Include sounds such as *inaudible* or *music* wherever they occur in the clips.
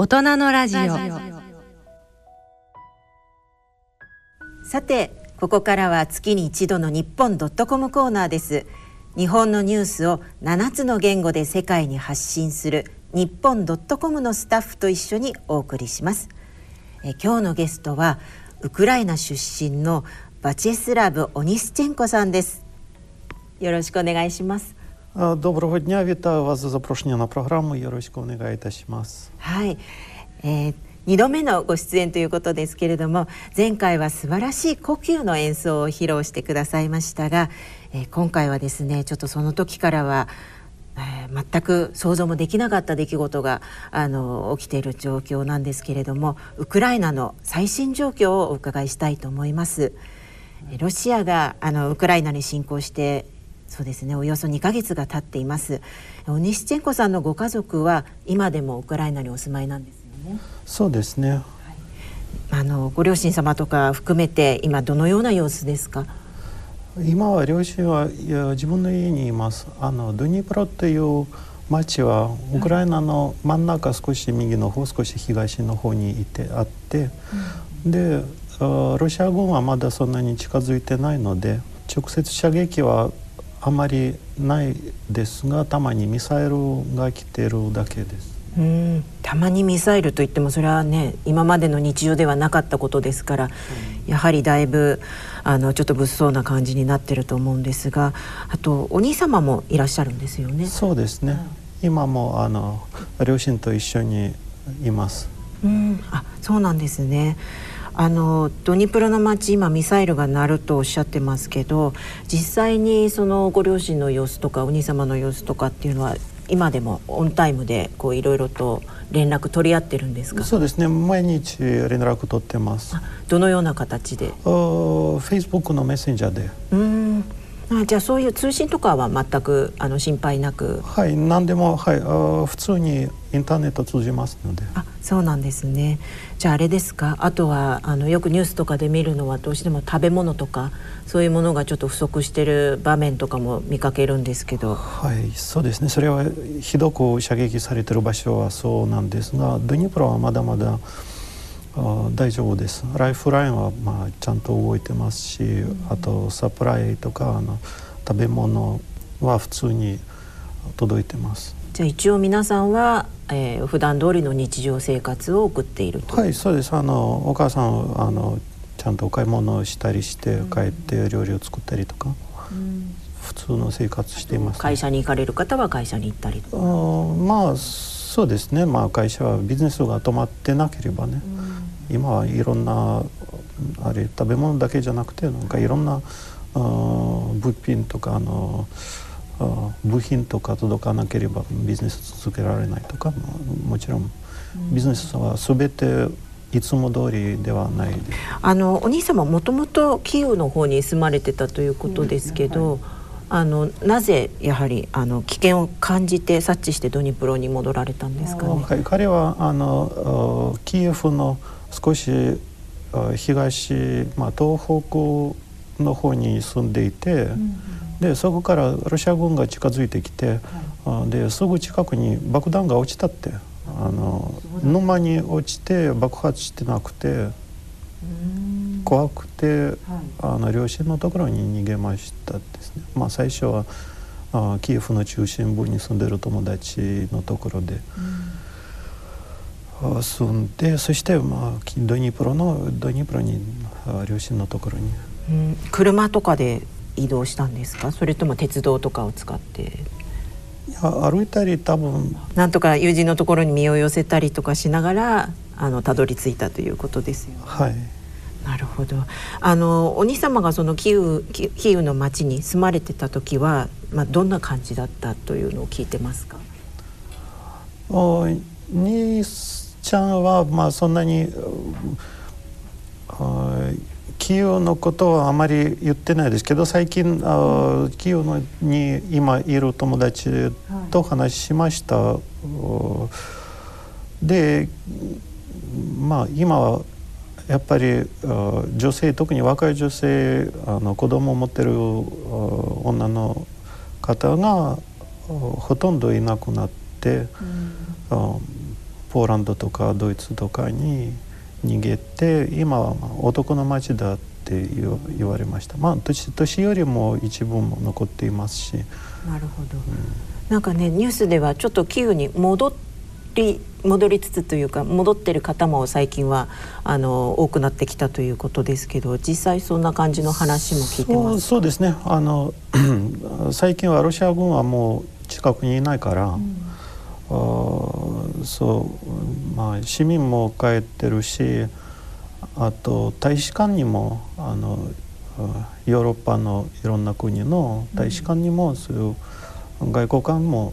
大人のラジオ。さてここからは月に一度の日本ドットコムコーナーです。日本のニュースを7つの言語で世界に発信する日本ドットコムのスタッフと一緒にお送りします。え今日のゲストはウクライナ出身のバチェスラブ・オニスチェンコさんです。よろしくお願いします。Доброго дня, вітаю вас за запрошення на програму. Яросько негай та шмас. はい、えー、2度目のご出演ということですけれども前回は素晴らしい呼吸の演奏を披露してくださいましたが、えー今回はですねちょっとその時からは、えー全く想像もできなかった出来事があの起きている状況なんですけれどもウクライナの最新状況をお伺いしたいと思います。えーロシアがあのウクライナに侵攻して そうですね。およそ2ヶ月が経っています。オニシチェンコさんのご家族は今でもウクライナにお住まいなんですよね。そうですね。あのご両親様とか含めて今どのような様子ですか？今は両親はいや自分の家にいます。あのドニプロという町はウクライナの真ん中少し右の方少し東の方にいてあって、であロシア軍はまだそんなに近づいてないので直接射撃はあまりないですがたまにミサイルが来てるだけです。うんたまにミサイルといってもそれはね今までの日常ではなかったことですから、やはりだいぶあのちょっと物騒な感じになってると思うんですがあとお兄様もいらっしゃるんですよね。そうですね。今もあの両親と一緒にいます。うん、あそうなんですね。あのドニプロの街今ミサイルが鳴るとおっしゃってますけど実際にそのご両親の様子とかお兄様の様子とかっていうのは今でもオンタイムでこういろいろと連絡取り合ってるんですか？そうですね。毎日連絡取ってます。あどのような形で？あ Facebook のメッセンジャーで、うんあじゃあそういう通信とかは全くあの心配なく？はい、何でもはい、あ普通にインターネット通じますので。あそうなんですねじゃああれですか？あとはあのよくニュースとかで見るのはどうしても食べ物とかそういうものがちょっと不足してる場面とかも見かけるんですけどはい、そうですね。それはひどく射撃されてる場所はそうなんですが、ドニプロはまだまだあ大丈夫です。ライフラインはまあちゃんと動いてますし、あとサプライとかあの食べ物は普通に届いてます。じゃあ一応皆さんは、えー、普段通りの日常生活を送っていると、はい、そうです。あのお母さんあのちゃんとお買い物をしたりして帰って料理を作ったりとか、普通の生活しています、会社に行かれる方は会社に行ったりとあーまあそうですね。まあ会社はビジネスが止まってなければね、今はいろんなあれ食べ物だけじゃなくてなんかいろんな物品とかあの部品とか届かなければビジネス続けられないとか、まあもちろんビジネスは全ていつも通りではない。あのお兄様もともとキーウの方に住まれてたということですけど、あのなぜやはりあの危険を感じて察知してドニプロに戻られたんですかね？はい、彼はあのあキエフの少しあ東、まあ、東北の方に住んでいて、でそこからロシア軍が近づいてきて、あですぐ近くに爆弾が落ちたって。あの沼に落ちて爆発してなくて怖くて、あの両親のところに逃げましたですね。まあ、最初はあキエフの中心部に住んでる友達のところで、あ住んでそして、まあ、ドニプロのドニプロにあ両親のところにうん車とかで移動したんですか？それとも鉄道とかを使っていや歩いたり多分なんとか友人のところに身を寄せたりとかしながらあのたどり着いたということですよね。はいなるほど。あのお兄様がそのキーウキキーウの町に住まれてた時は、まあどんな感じだったというのを聞いてますか？お兄ちゃんはまあそんなにうんあキーウのことはあまり言ってないですけど最近あキーウのに今いる友達と話しました。おでまあ今はやっぱりあ女性特に若い女性あの子供を持ってるあ女の方があほとんどいなくなって、あポーランドとかドイツとかに逃げて今はまあ男の町だって言われました。まあ年年よりも一部も残っていますし。なるほど、うん、なんかねニュースではちょっとキーウに戻り戻りつつというか戻ってる方も最近はあの多くなってきたということですけど実際そんな感じの話も聞いてますそうですね。あの *clears throat* 最近はロシア軍はもう近くにいないから、うん、あそうまあ市民も帰ってるしあと大使館にもあのヨーロッパのいろんな国の大使館にもそういう外交官も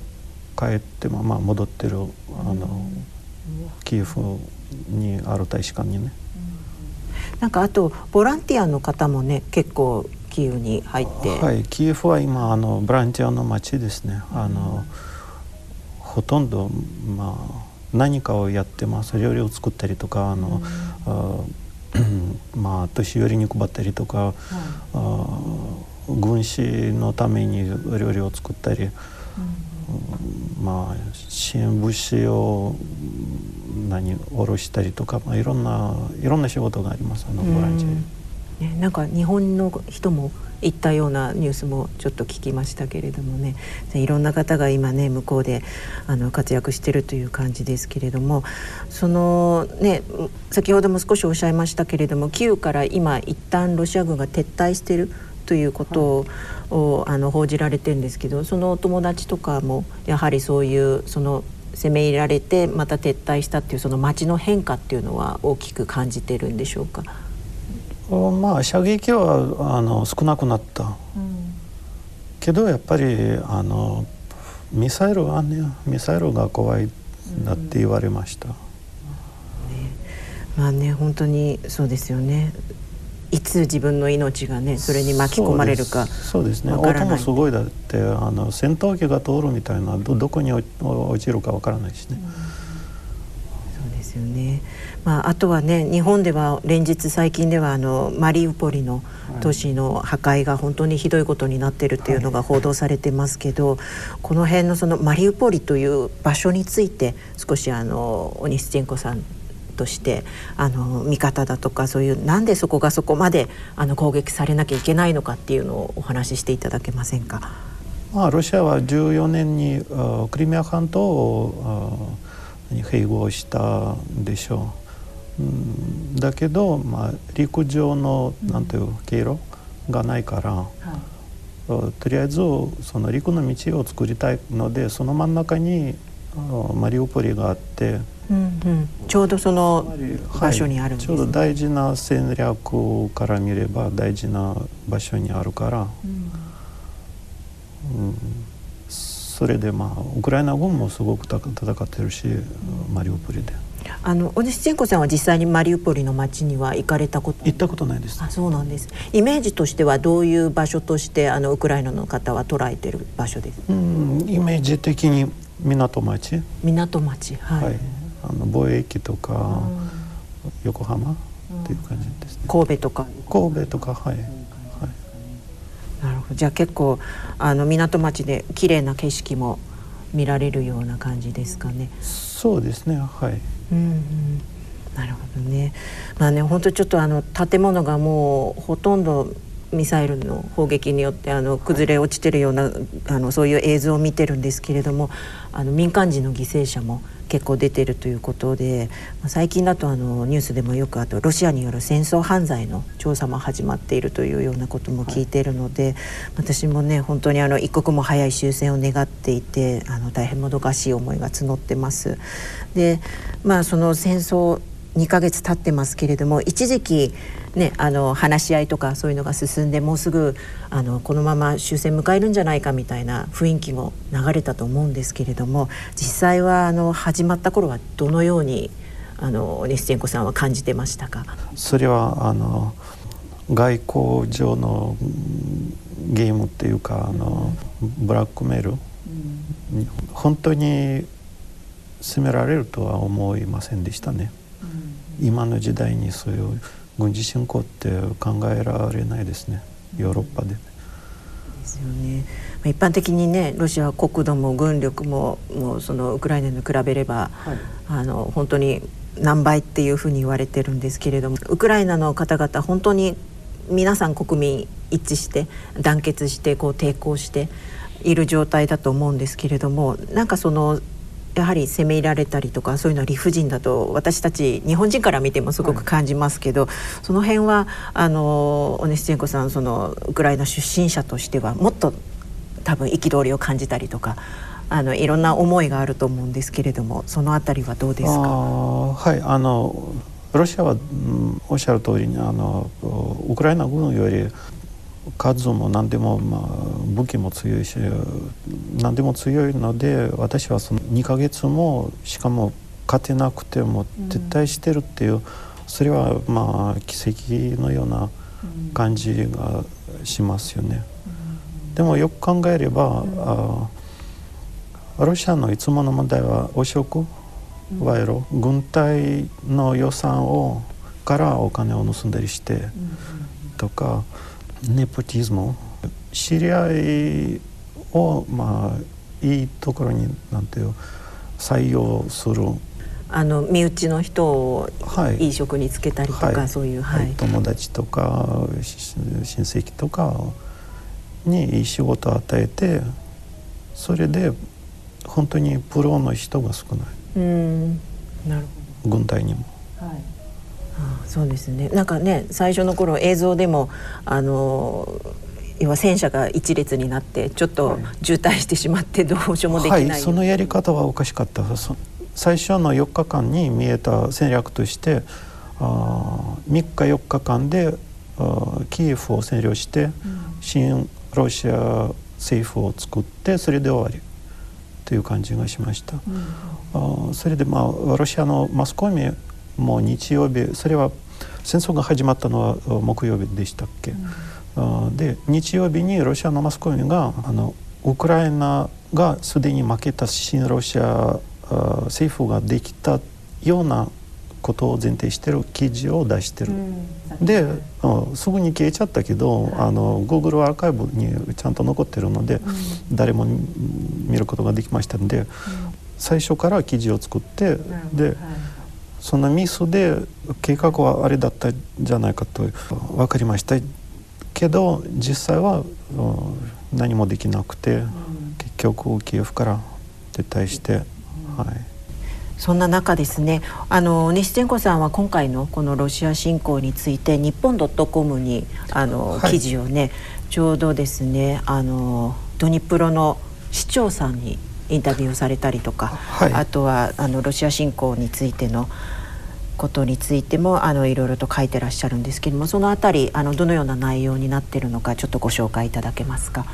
帰ってまあ戻ってるあのキエフにある大使館にね。なんかあとボランティアの方もね結構キーウに入って。はいキエフは今あのボランティアの街ですね。あの、ほとんどまあ何かをやってます料理を作ったりとかあの、うん、まあ年寄りに配ったりとか、あ軍師のために料理を作ったり、うん、まあ支援物資を何下ろしたりとか、まあ、いろんないろんな仕事がありますあのボランティア。ね、なんか日本の人も行ったようなニュースもちょっと聞きましたけれどもね。いろんな方が今ね向こうであの活躍してるという感じですけれども。そのね先ほども少しおっしゃいましたけれどもキーウから今一旦ロシア軍が撤退してるということを、はい、あの報じられてるんですけどそのお友達とかもやはりそういうその攻め入れられてまた撤退したっていうその街の変化っていうのは大きく感じてるんでしょうか？まあ射撃はあの少なくなった、うん、けどやっぱりあのミサイルはねミサイルが怖いだって言われました、うん。ね、まあね本当にそうですよね。いつ自分の命がねそれに巻き込まれるかそうです。ね。音もすごいだってあの戦闘機が通るみたいなどどこに落ちるかわからないしね、うんよね。まあ、あとはね日本では連日最近ではあのマリウポリの都市の破壊が本当にひどいことになっているというのが報道されてますけど、はい、この辺のそのマリウポリという場所について少しあのオニスチェンコさんとしてあの見方だとかそういうなんでそこがそこまであの攻撃されなきゃいけないのかっていうのをお話ししていただけませんか？まあ、ロシアは14年にクリミア半島を併合したでしょう、うん、だけど、まあ、陸上のなんていう経路がないから、はい、とりあえずその陸の道を作りたいのでその真ん中にマリウポリがあって、うんうん、ちょうどその場所にあるんです、ね。はい、ちょうど大事な戦略から見れば大事な場所にあるから、うん、うんそれでまあウクライナ軍もすごく戦ってるしマリウポリで。あのオネスチェンコさんは実際にマリウポリの町には行かれたこと？行ったことないです。あそうなんです。イメージとしてはどういう場所としてあのウクライナの方は捉えてる場所です？うんイメージ的に港町。港町はい、はい、あの貿易とか横浜っていう感じです、ね、神戸とか。神戸とかはいなるほどじゃあ結構あの港町で綺麗な景色も見られるような感じですかね。そうですねはい、うん、うん、なるほどね。まあね本当ちょっとあの建物がもうほとんどミサイルの砲撃によってあの崩れ落ちてるようなあのそういう映像を見てるんですけれどもあの民間人の犠牲者も結構出てるということで最近だとあのニュースでもよくあとロシアによる戦争犯罪の調査も始まっているというようなことも聞いているので、はい、私もね本当にあの一刻も早い終戦を願っていてあの大変もどかしい思いが募ってます。でまあその戦争2ヶ月経ってますけれども一時期ね、あの話し合いとかそういうのが進んでもうすぐあのこのまま終戦迎えるんじゃないかみたいな雰囲気も流れたと思うんですけれども実際はあの始まった頃はどのようにあのネスチェンコさんは感じてましたか？それはあの外交上のゲームっていうかあのブラックメール、うん、本当に責められるとは思いませんでしたね。うん、今の時代にそういう軍事侵攻って考えられないですね。ヨーロッパで。ですよね。一般的にねロシアは国土も軍力ももうそのウクライナに比べれば、はい、あの本当に何倍っていうふうに言われてるんですけれどもウクライナの方々本当に皆さん国民一致して団結してこう抵抗している状態だと思うんですけれどもなんかそのやはり責められたりとかそういうのは理不尽だと私たち日本人から見てもすごく感じますけど、はい、その辺はあのオネスチェンコさんそのウクライナ出身者としてはもっと多分憤りを感じたりとかあのいろんな思いがあると思うんですけれどもそのあたりはどうですか？はいあのロシアは、うん、おっしゃる通りにあのウクライナ軍より数も何でも、まあ、武器も強いし何でも強いので私はその2ヶ月もしかも勝てなくても撤退してるっていう、うん、それはまあ奇跡のような感じがしますよね。うん、でもよく考えれば、うん、あロシアのいつもの問題は汚職賄賂、軍隊の予算をからお金を盗んだりしてとか。ネポティズム知り合いをまあいいところになんていう採用する。あの身内の人をい。い職につけたりとか、はい、そういう、はい、友達とか親戚とかにいい仕事を与えてそれで本当にプロの人が少ない。うん。なるほど。軍隊にも。はいそうですね。なんかね最初の頃映像でもあの要は戦車が一列になってちょっと渋滞してしまってどうしようもできない、はい、そのやり方はおかしかった。最初の4日間に見えた戦略としてあ3日4日間であキエフを占領して、うん、新ロシア政府を作ってそれで終わり。という感じがしました。うん、あそれでまあロシアのマスコミもう日曜日それは戦争が始まったのは木曜日でしたっけ、うん、で日曜日にロシアのマスコミがあのウクライナがすでに負けた新ロシア政府ができたようなことを前提してる記事を出してる、うん、で、うん、すぐに消えちゃったけど、はい、あの Google アーカイブにちゃんと残ってるので、うん、誰も見ることができましたんで、最初から記事を作ってで、はいそのミスで計画はあれだったんじゃないかと分かりましたけど実際は何もできなくて、結局キエフから撤退して、はい。そんな中ですねあの西チェンコさんは今回のこのロシア侵攻について日本 .com にあの、記事をねちょうどですねあのドニプロの市長さんにインタビューされたりとか、はい、あとはあのロシア侵攻についてのことについてもあのいろいろと書いてらっしゃるんですけどもそのあたりあのどのような内容になっているのかちょっとご紹介いただけますか？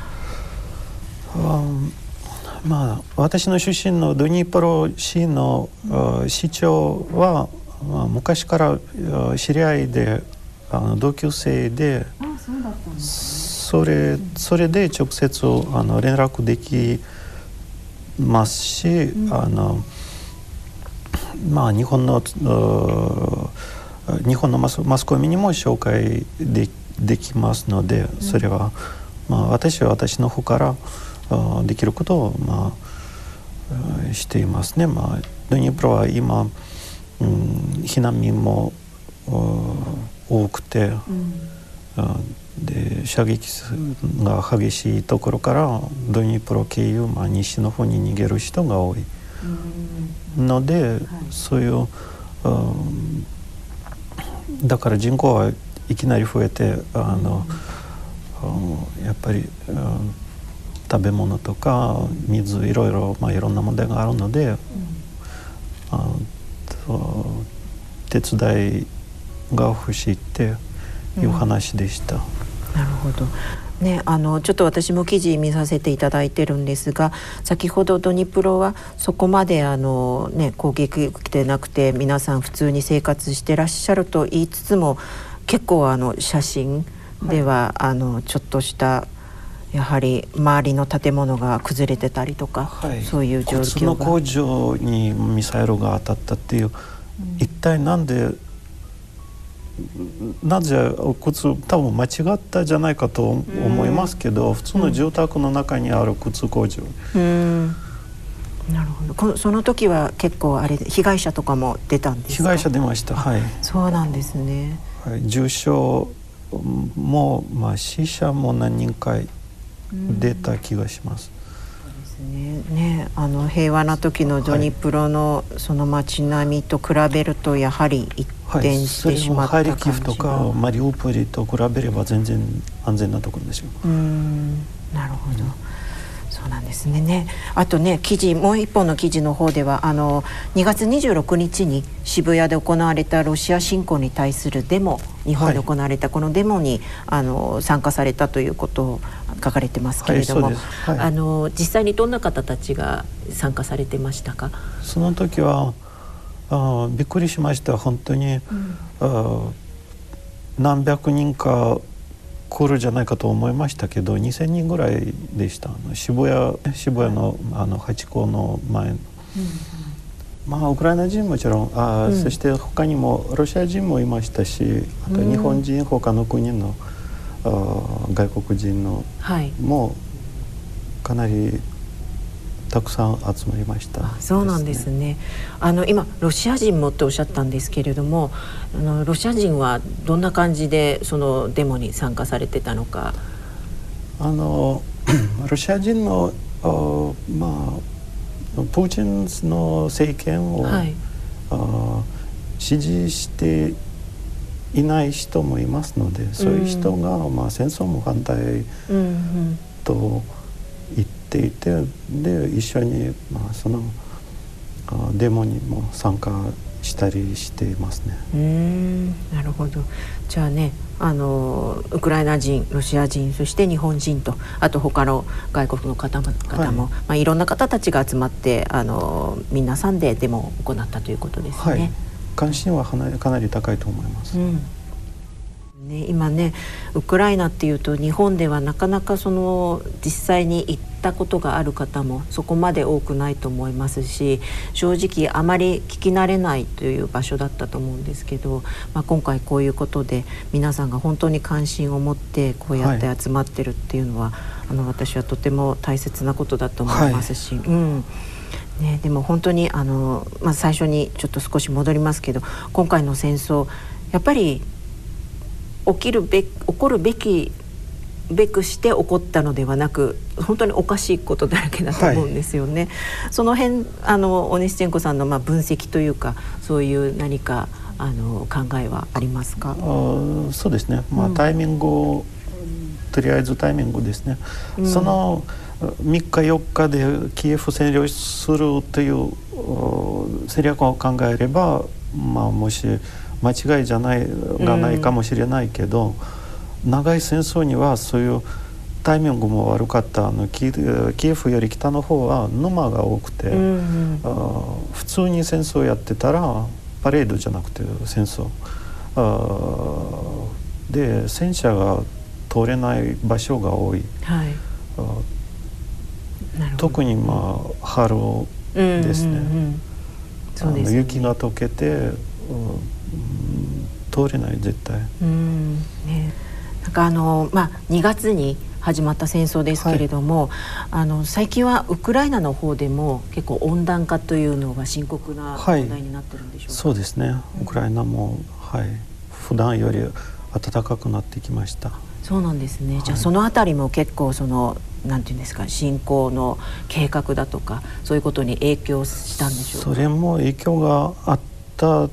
まあ、私の出身のドニプロ市の、うん、市長は、まあ、昔から知り合いであの同級生でそれそれで直接あの連絡できますし、うん、あのまあ日本の日本のマスマスコミにも紹介でできますのでそれは、まあ、私は私の方からできることを、まあ、していますね。まあ、ドニプロは今、うん、避難民も多くて、うん、で射撃が激しいところからドニプロ経由、まあ、西の方に逃げる人が多いので、はい、そういう、うん、だから人口はいきなり増えてあの、うん、やっぱり、うん、食べ物とか水いろいろ、まあ、いろんな問題があるので、うん、あ手伝いが欲しいっていう話でした。なるほどね、あのちょっと私も記事見させていただいてるんですが先ほどドニプロはそこまであの、ね、攻撃受けてなくて皆さん普通に生活してらっしゃると言いつつも結構あの写真では、はい、あのちょっとしたやはり周りの建物が崩れてたりとか、はい、そういう状況が。工場にミサイルが当たったっていう、うん、一体なんでなぜ靴多分間違ったじゃないかと思いますけど、普通の住宅の中にある靴工場。うん。なるほど。こその時は結構あれ被害者とかも出たんです被害者出ました。はい。そうなんですね、はい、重傷も、まあ、死者も何人か出た気がします。ね。ね、あの平和な時のドニプロのその街並みと比べるとやはり一転してしまった感じが、はい、ハリキフとか。マリウポリと比べれば全然安全なところですよ。うん。なるほど、うんそうなんですね。ねあとね記事もう一本の記事の方ではあの2月26日に渋谷で行われたロシア侵攻に対するデモ日本で行われたこのデモに、はい、あの参加されたということを書かれてますけれども、はいはい、あの実際にどんな方たちが参加されてましたか？その時はあびっくりしました本当に、うん、あ何百人か来るじゃないかと思いましたけど2,000人ぐらいでした。渋谷渋谷のあのハチ公の前の、うん、まあウクライナ人もちろんあ、うん、そして他にもロシア人もいましたしあと日本人、うん、他の国のあ外国人の、はい、もかなりたくさん集まりました、ね、そうなんですね。あの今ロシア人もっておっしゃったんですけれどもあのロシア人はどんな感じでそのデモに参加されてたのか。あの *clears throat* ロシア人のまあプーチンの政権を、はい、あ支持していない人もいますのでそういう人が、うん、まあ、戦争も反対と言ってていてで一緒に、まあ、そのデモにも参加したりしていますね。うんなるほどじゃあねあのウクライナ人ロシア人そして日本人とあと他の外国の方々も、はいまあ、いろんな方たちが集まってあの皆さんでデモを行ったということですね。はい、関心はかなり高いと思います。うんね、今ねウクライナっていうと日本ではなかなかその実際に行ったことがある方もそこまで多くないと思いますし正直あまり聞き慣れないという場所だったと思うんですけど、まあ、今回こういうことで皆さんが本当に関心を持ってこうやって集まってるっていうのは、はい、あの私はとても大切なことだと思いますし。はい、うんね、でも本当にあの、まあ、最初にちょっと少し戻りますけど今回の戦争やっぱり起きるべ起こるべきべくして起こったのではなく本当におかしいことだらけだと思うんですよね。はい、その辺あのオネスチェンコさんのまあ分析というかそういう何かあの考えはありますか？あそうですね。まあ、タイミングを、とりあえずタイミングですね。うん、その3日4日でキエフ占領するという戦略を考えれば、まあ、もし間違いじゃないがないかもしれないけど、うん、長い戦争にはそういうタイミングも悪かったあのキキエフより北の方は沼が多くて、うん、あ普通に戦争やってたらパレードじゃなくて戦争。あで戦車が通れない場所が多い、はい、特にまあ春ですね、雪が溶けて、通れない絶対。うん。ね、なんかあのまあ2月に始まった戦争ですけれども、はい、あの最近はウクライナの方でも結構温暖化というのが深刻な問題になってるんでしょうか、はい、そうですね。ウクライナも、はい。普段より暖かくなってきました。そうなんですね、はい、じゃあそのあたりも結構そのなんていうんですか侵攻の計画だとかそういうことに影響したんでしょうか？それも影響があった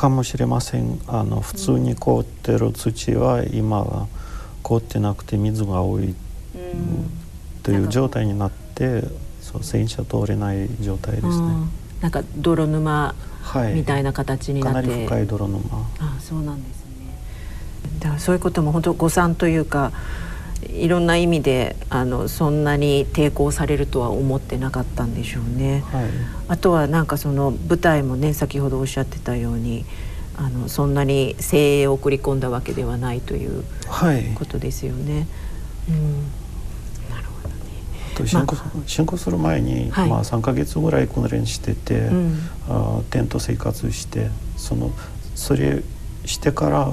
かもしれません。あの普通に凍ってる土は今は凍ってなくて水が多い、うん、という状態になってそう戦車通れない状態ですね。うん、なんか泥沼みたいな形になって、はい、かなり深い泥沼。あそうなんですね。だからそういうことも本当誤算というかいろんな意味であのそんなに抵抗されるとは思ってなかったんでしょうね。はい、あとはなんかその舞台もね先ほどおっしゃってたようにあのそんなに精鋭を送り込んだわけではないということですよね。はい、うん。なるほどね。と進行,、まあ、進行する前に、はい、まあ、3か月ぐらい訓練してて、うん、あテント生活してそのそれしてから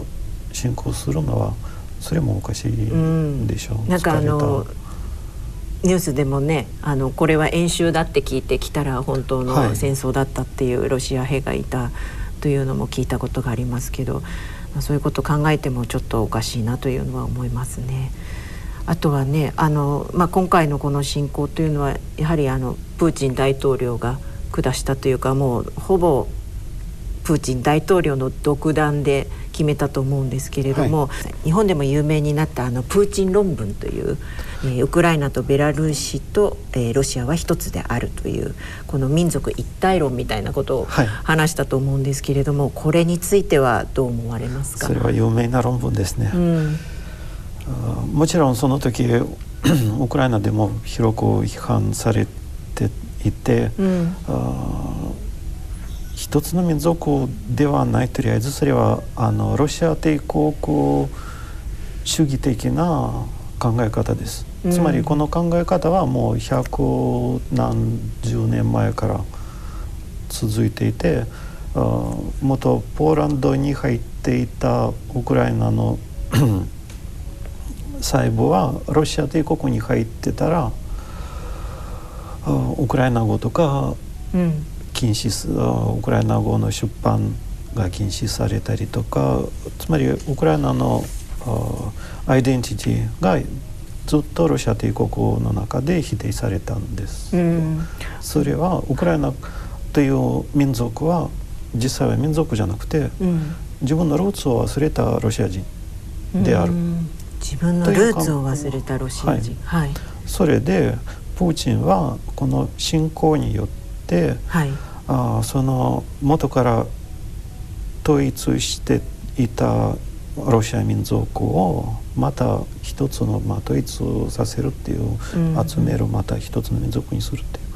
侵攻するのはそれもおかしいでしょ。う、うん、なんかあのニュースでもねあのこれは演習だって聞いてきたら本当の戦争だったっていうロシア兵がいたというのも聞いたことがありますけど、まあ、そういうことを考えてもちょっとおかしいなというのは思いますね。あとはねあの、まあ、今回のこの侵攻というのはやはりあのプーチン大統領が下したというかもうほぼプーチン大統領の独断で決めたと思うんですけれども、はい、日本でも有名になったあのプーチン論文という、えー、ウクライナとベラルーシと、えー、ロシアは一つであるというこの民族一体論みたいなことを話したと思うんですけれども、はい、これについてはどう思われますか？それは有名な論文ですね、うん、もちろんその時 *clears throat* ウクライナでも広く批判されていて、うん、一つの民族ではないとりあえずそれはあのロシア帝国主義的な考え方です、うん、つまりこの考え方はもう百何十年前から続いていて元ポーランドに入っていたウクライナの *coughs* 細部はロシア帝国に入ってたらウクライナ語とか、うん禁止ウクライナ語の出版が禁止されたりとかつまりウクライナのアイデンティティがずっとロシア帝国の中で否定されたんです。うん、それはウクライナという民族は実際は民族じゃなくて、うん、自分のルーツを忘れたロシア人である。自分のルーツを忘れたロシア人。はい、それでプーチンはこの侵攻によって、はい、あその元から統一していたロシア民族をまた一つの、まあ、統一させるっていう、うん、集めるまた一つの民族にするっていう。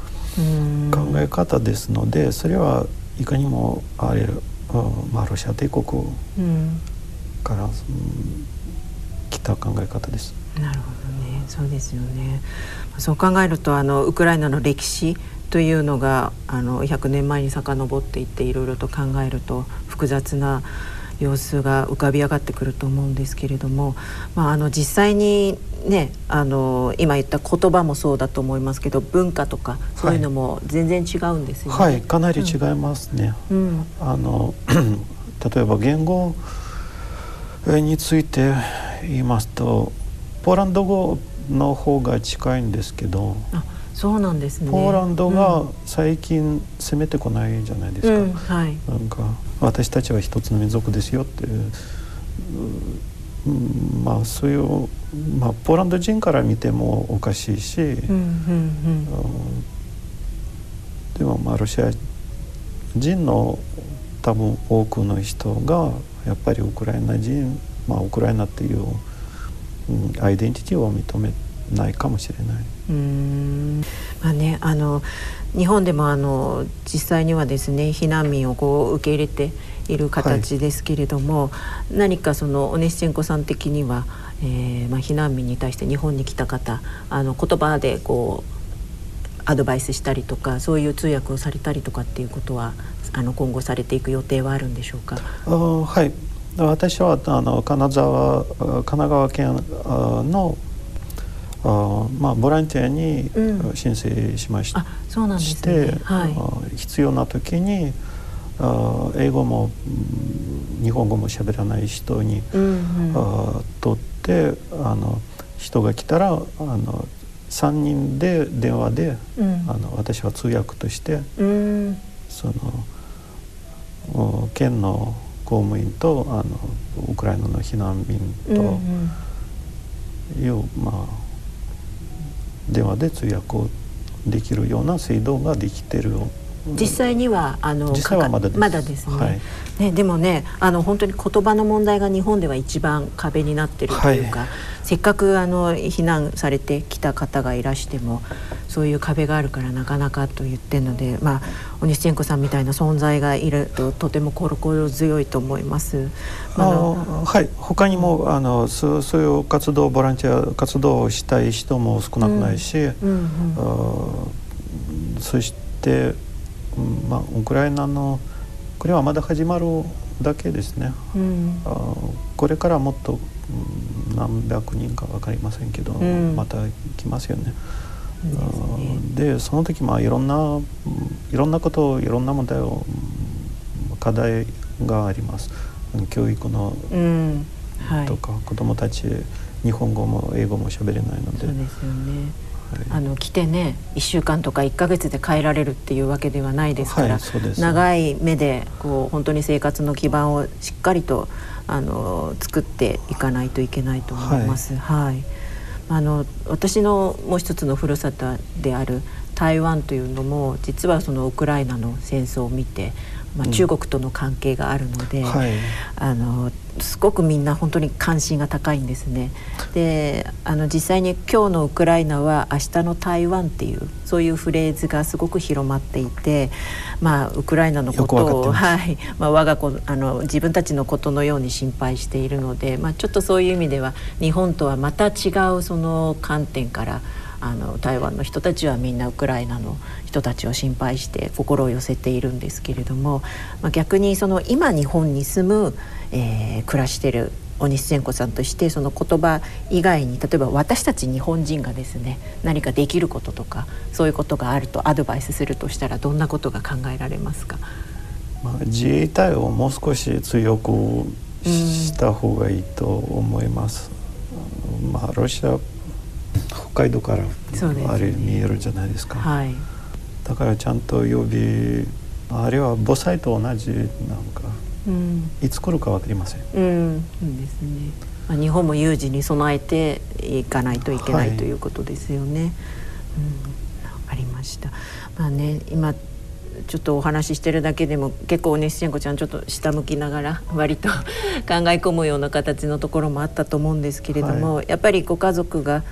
考え方ですのでそれはいかにもあれ、まあ、ロシア帝国から、うん、来た考え方です。なるほどね。そうですよね。そう考えるとあのウクライナの歴史というのがあの100年前に遡っていっていろいろと考えると複雑な様子が浮かび上がってくると思うんですけれども、まあ、あの実際にねあの今言った言葉もそうだと思いますけど文化とかそういうのも全然違うんですよね。はい、はい、かなり違いますね。うん、あの *clears throat* 例えば言語について言いますとポーランド語の方が近いんですけど。あそうなんですね。ポーランドが最近攻めてこないじゃないですか、うんはい、なんか私たちは一つの民族ですよって、うん、まあそういう、まあ、ポーランド人から見てもおかしいし、うんうんうん、でもまあロシア人の多分多くの人がやっぱりウクライナ人、まあ、ウクライナっていう、うん、アイデンティティを認めてないかもしれない。うん。まあね、あの日本でもあの実際にはですね避難民をこう受け入れている形ですけれども、はい、何かそのオネシチェンコさん的には、えーまあ、避難民に対して日本に来た方あの言葉でこうアドバイスしたりとかそういう通訳をされたりとかっていうことはあの今後されていく予定はあるんでしょうか？あはい。私はあの金沢神奈川県のあまあボランティアに申請しまし,、うんそうなんですね。はい、必要な時にあ英語も日本語も喋らない人に、うんうん、あとってあの人が来たらあの3人で電話で、うん、あの私は通訳として、うん、その県の公務員とあのウクライナの避難民という、うん。うん、まあ電話で通訳をできるような制度ができてる実際にはあのまだです。まだですね。はい、ねでもねあの本当に言葉の問題が日本では一番壁になってるというか、はい、せっかくあの避難されてきた方がいらしてもそういう壁があるからなかなかと言ってるので、まあ、オニシチェンコさんみたいな存在がいるととても心強いと思います。あのはい。他にもあのそうそういう活動ボランティア活動をしたい人も少なくないし、うんうんうん、そして、まあ、ウクライナのこれはまだ始まるだけですね、うん、あこれからもっと何百人か分かりませんけど、うん、また来ますよね。で、ね、その時まあいろんないろんなこといろんな問題を課題があります。教育の、うん。はい、とか子どもたち日本語も英語も喋れないので。そうですよねあの来てね1週間とか1か月で帰られるっていうわけではないですから、はい、長い目でこう本当に生活の基盤をしっかりとあの作っていかないといけないと思います。はい、はい、あの私のもう一つのふるさとである台湾というのも実はそのウクライナの戦争を見てまあ、中国との関係があるので、うんはい、あのすごくみんな本当に関心が高いんですね。であの実際に今日のウクライナは明日の台湾っていうそういうフレーズがすごく広まっていて、まあ、ウクライナのことを、はい。まあ、我が子あの自分たちのことのように心配しているので、まあ、ちょっとそういう意味では日本とはまた違うその観点からあの台湾の人たちはみんなウクライナの人たちを心配して心を寄せているんですけれども、まあ、逆にその今日本に住む、えー、暮らしてるオニスチェンコさんとしてその言葉以外に例えば私たち日本人がですね何かできることとかそういうことがあるとアドバイスするとしたらどんなことが考えられますか、まあ、自衛隊をもう少し強くした方がいいと思います。まあ、ロシア北海道からあれ見えるじゃないですか、はい、だからちゃんと予備あれは母祭と同じなのか、うん、いつ来るか分かりません、うん、ですね、まあ、日本も有事に備えていかないといけない、はい、ということですよね、うん、ありました。まあね今ちょっとお話ししてるだけでも結構ネスチェンコちゃんちょっと下向きながら割と *laughs* 考え込むような形のところもあったと思うんですけれども、はい、やっぱりご家族が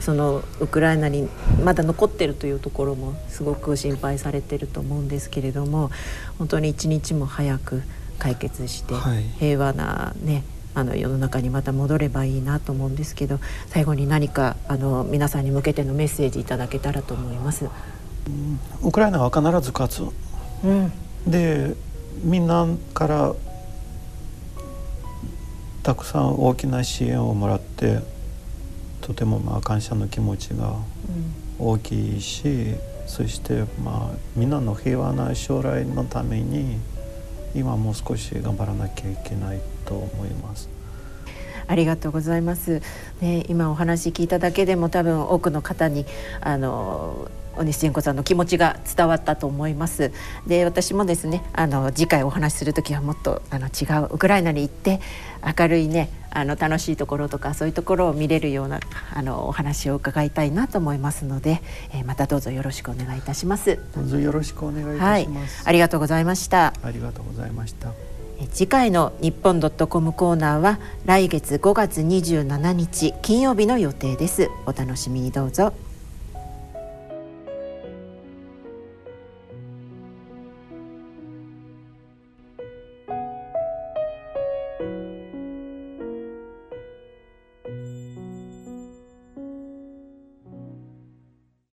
そのウクライナにまだ残ってるというところもすごく心配されてると思うんですけれども本当に一日も早く解決して平和なね、あの世の中にまた戻ればいいなと思うんですけど最後に何かあの皆さんに向けてのメッセージいただけたらと思います。ウクライナは必ず勝つ、うん、でみんなからたくさん大きな支援をもらってとてもまあ感謝の気持ちが大きいし、うん、そしてまあみんなの平和な将来のために今もう少し頑張らなきゃいけないと思います。ありがとうございます。ね、今お話聞いただけでも多分多くの方にあのオニシチェンコさんの気持ちが伝わったと思います。で私もですねあの次回お話しする時はもっとあの違うウクライナに行って明るいねあの楽しいところとかそういうところを見れるようなあのお話を伺いたいなと思いますので、えー、またどうぞよろしくお願いいたします。どうぞよろしくお願いいたします。はい、ありがとうございました。ありがとうございました。次回の日本ドットコムコーナーは来月5月27日金曜日の予定です。お楽しみにどうぞ。